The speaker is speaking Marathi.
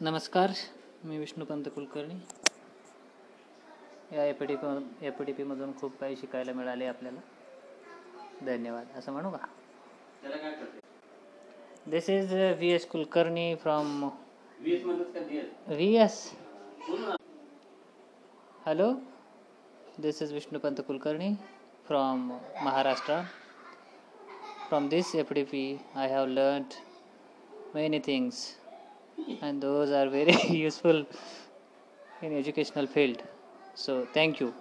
नमस्कार मी विष्णुपंत कुलकर्णी. या F D P F D पीमधून खूप काही शिकायला मिळाले आपल्याला. धन्यवाद. असं म्हणू का? This is V S Kulkarni from V S hello this is Vishnupant Kulkarni from Maharashtra from this FDP I have learnt many things. And those are very useful in educational field. So thank you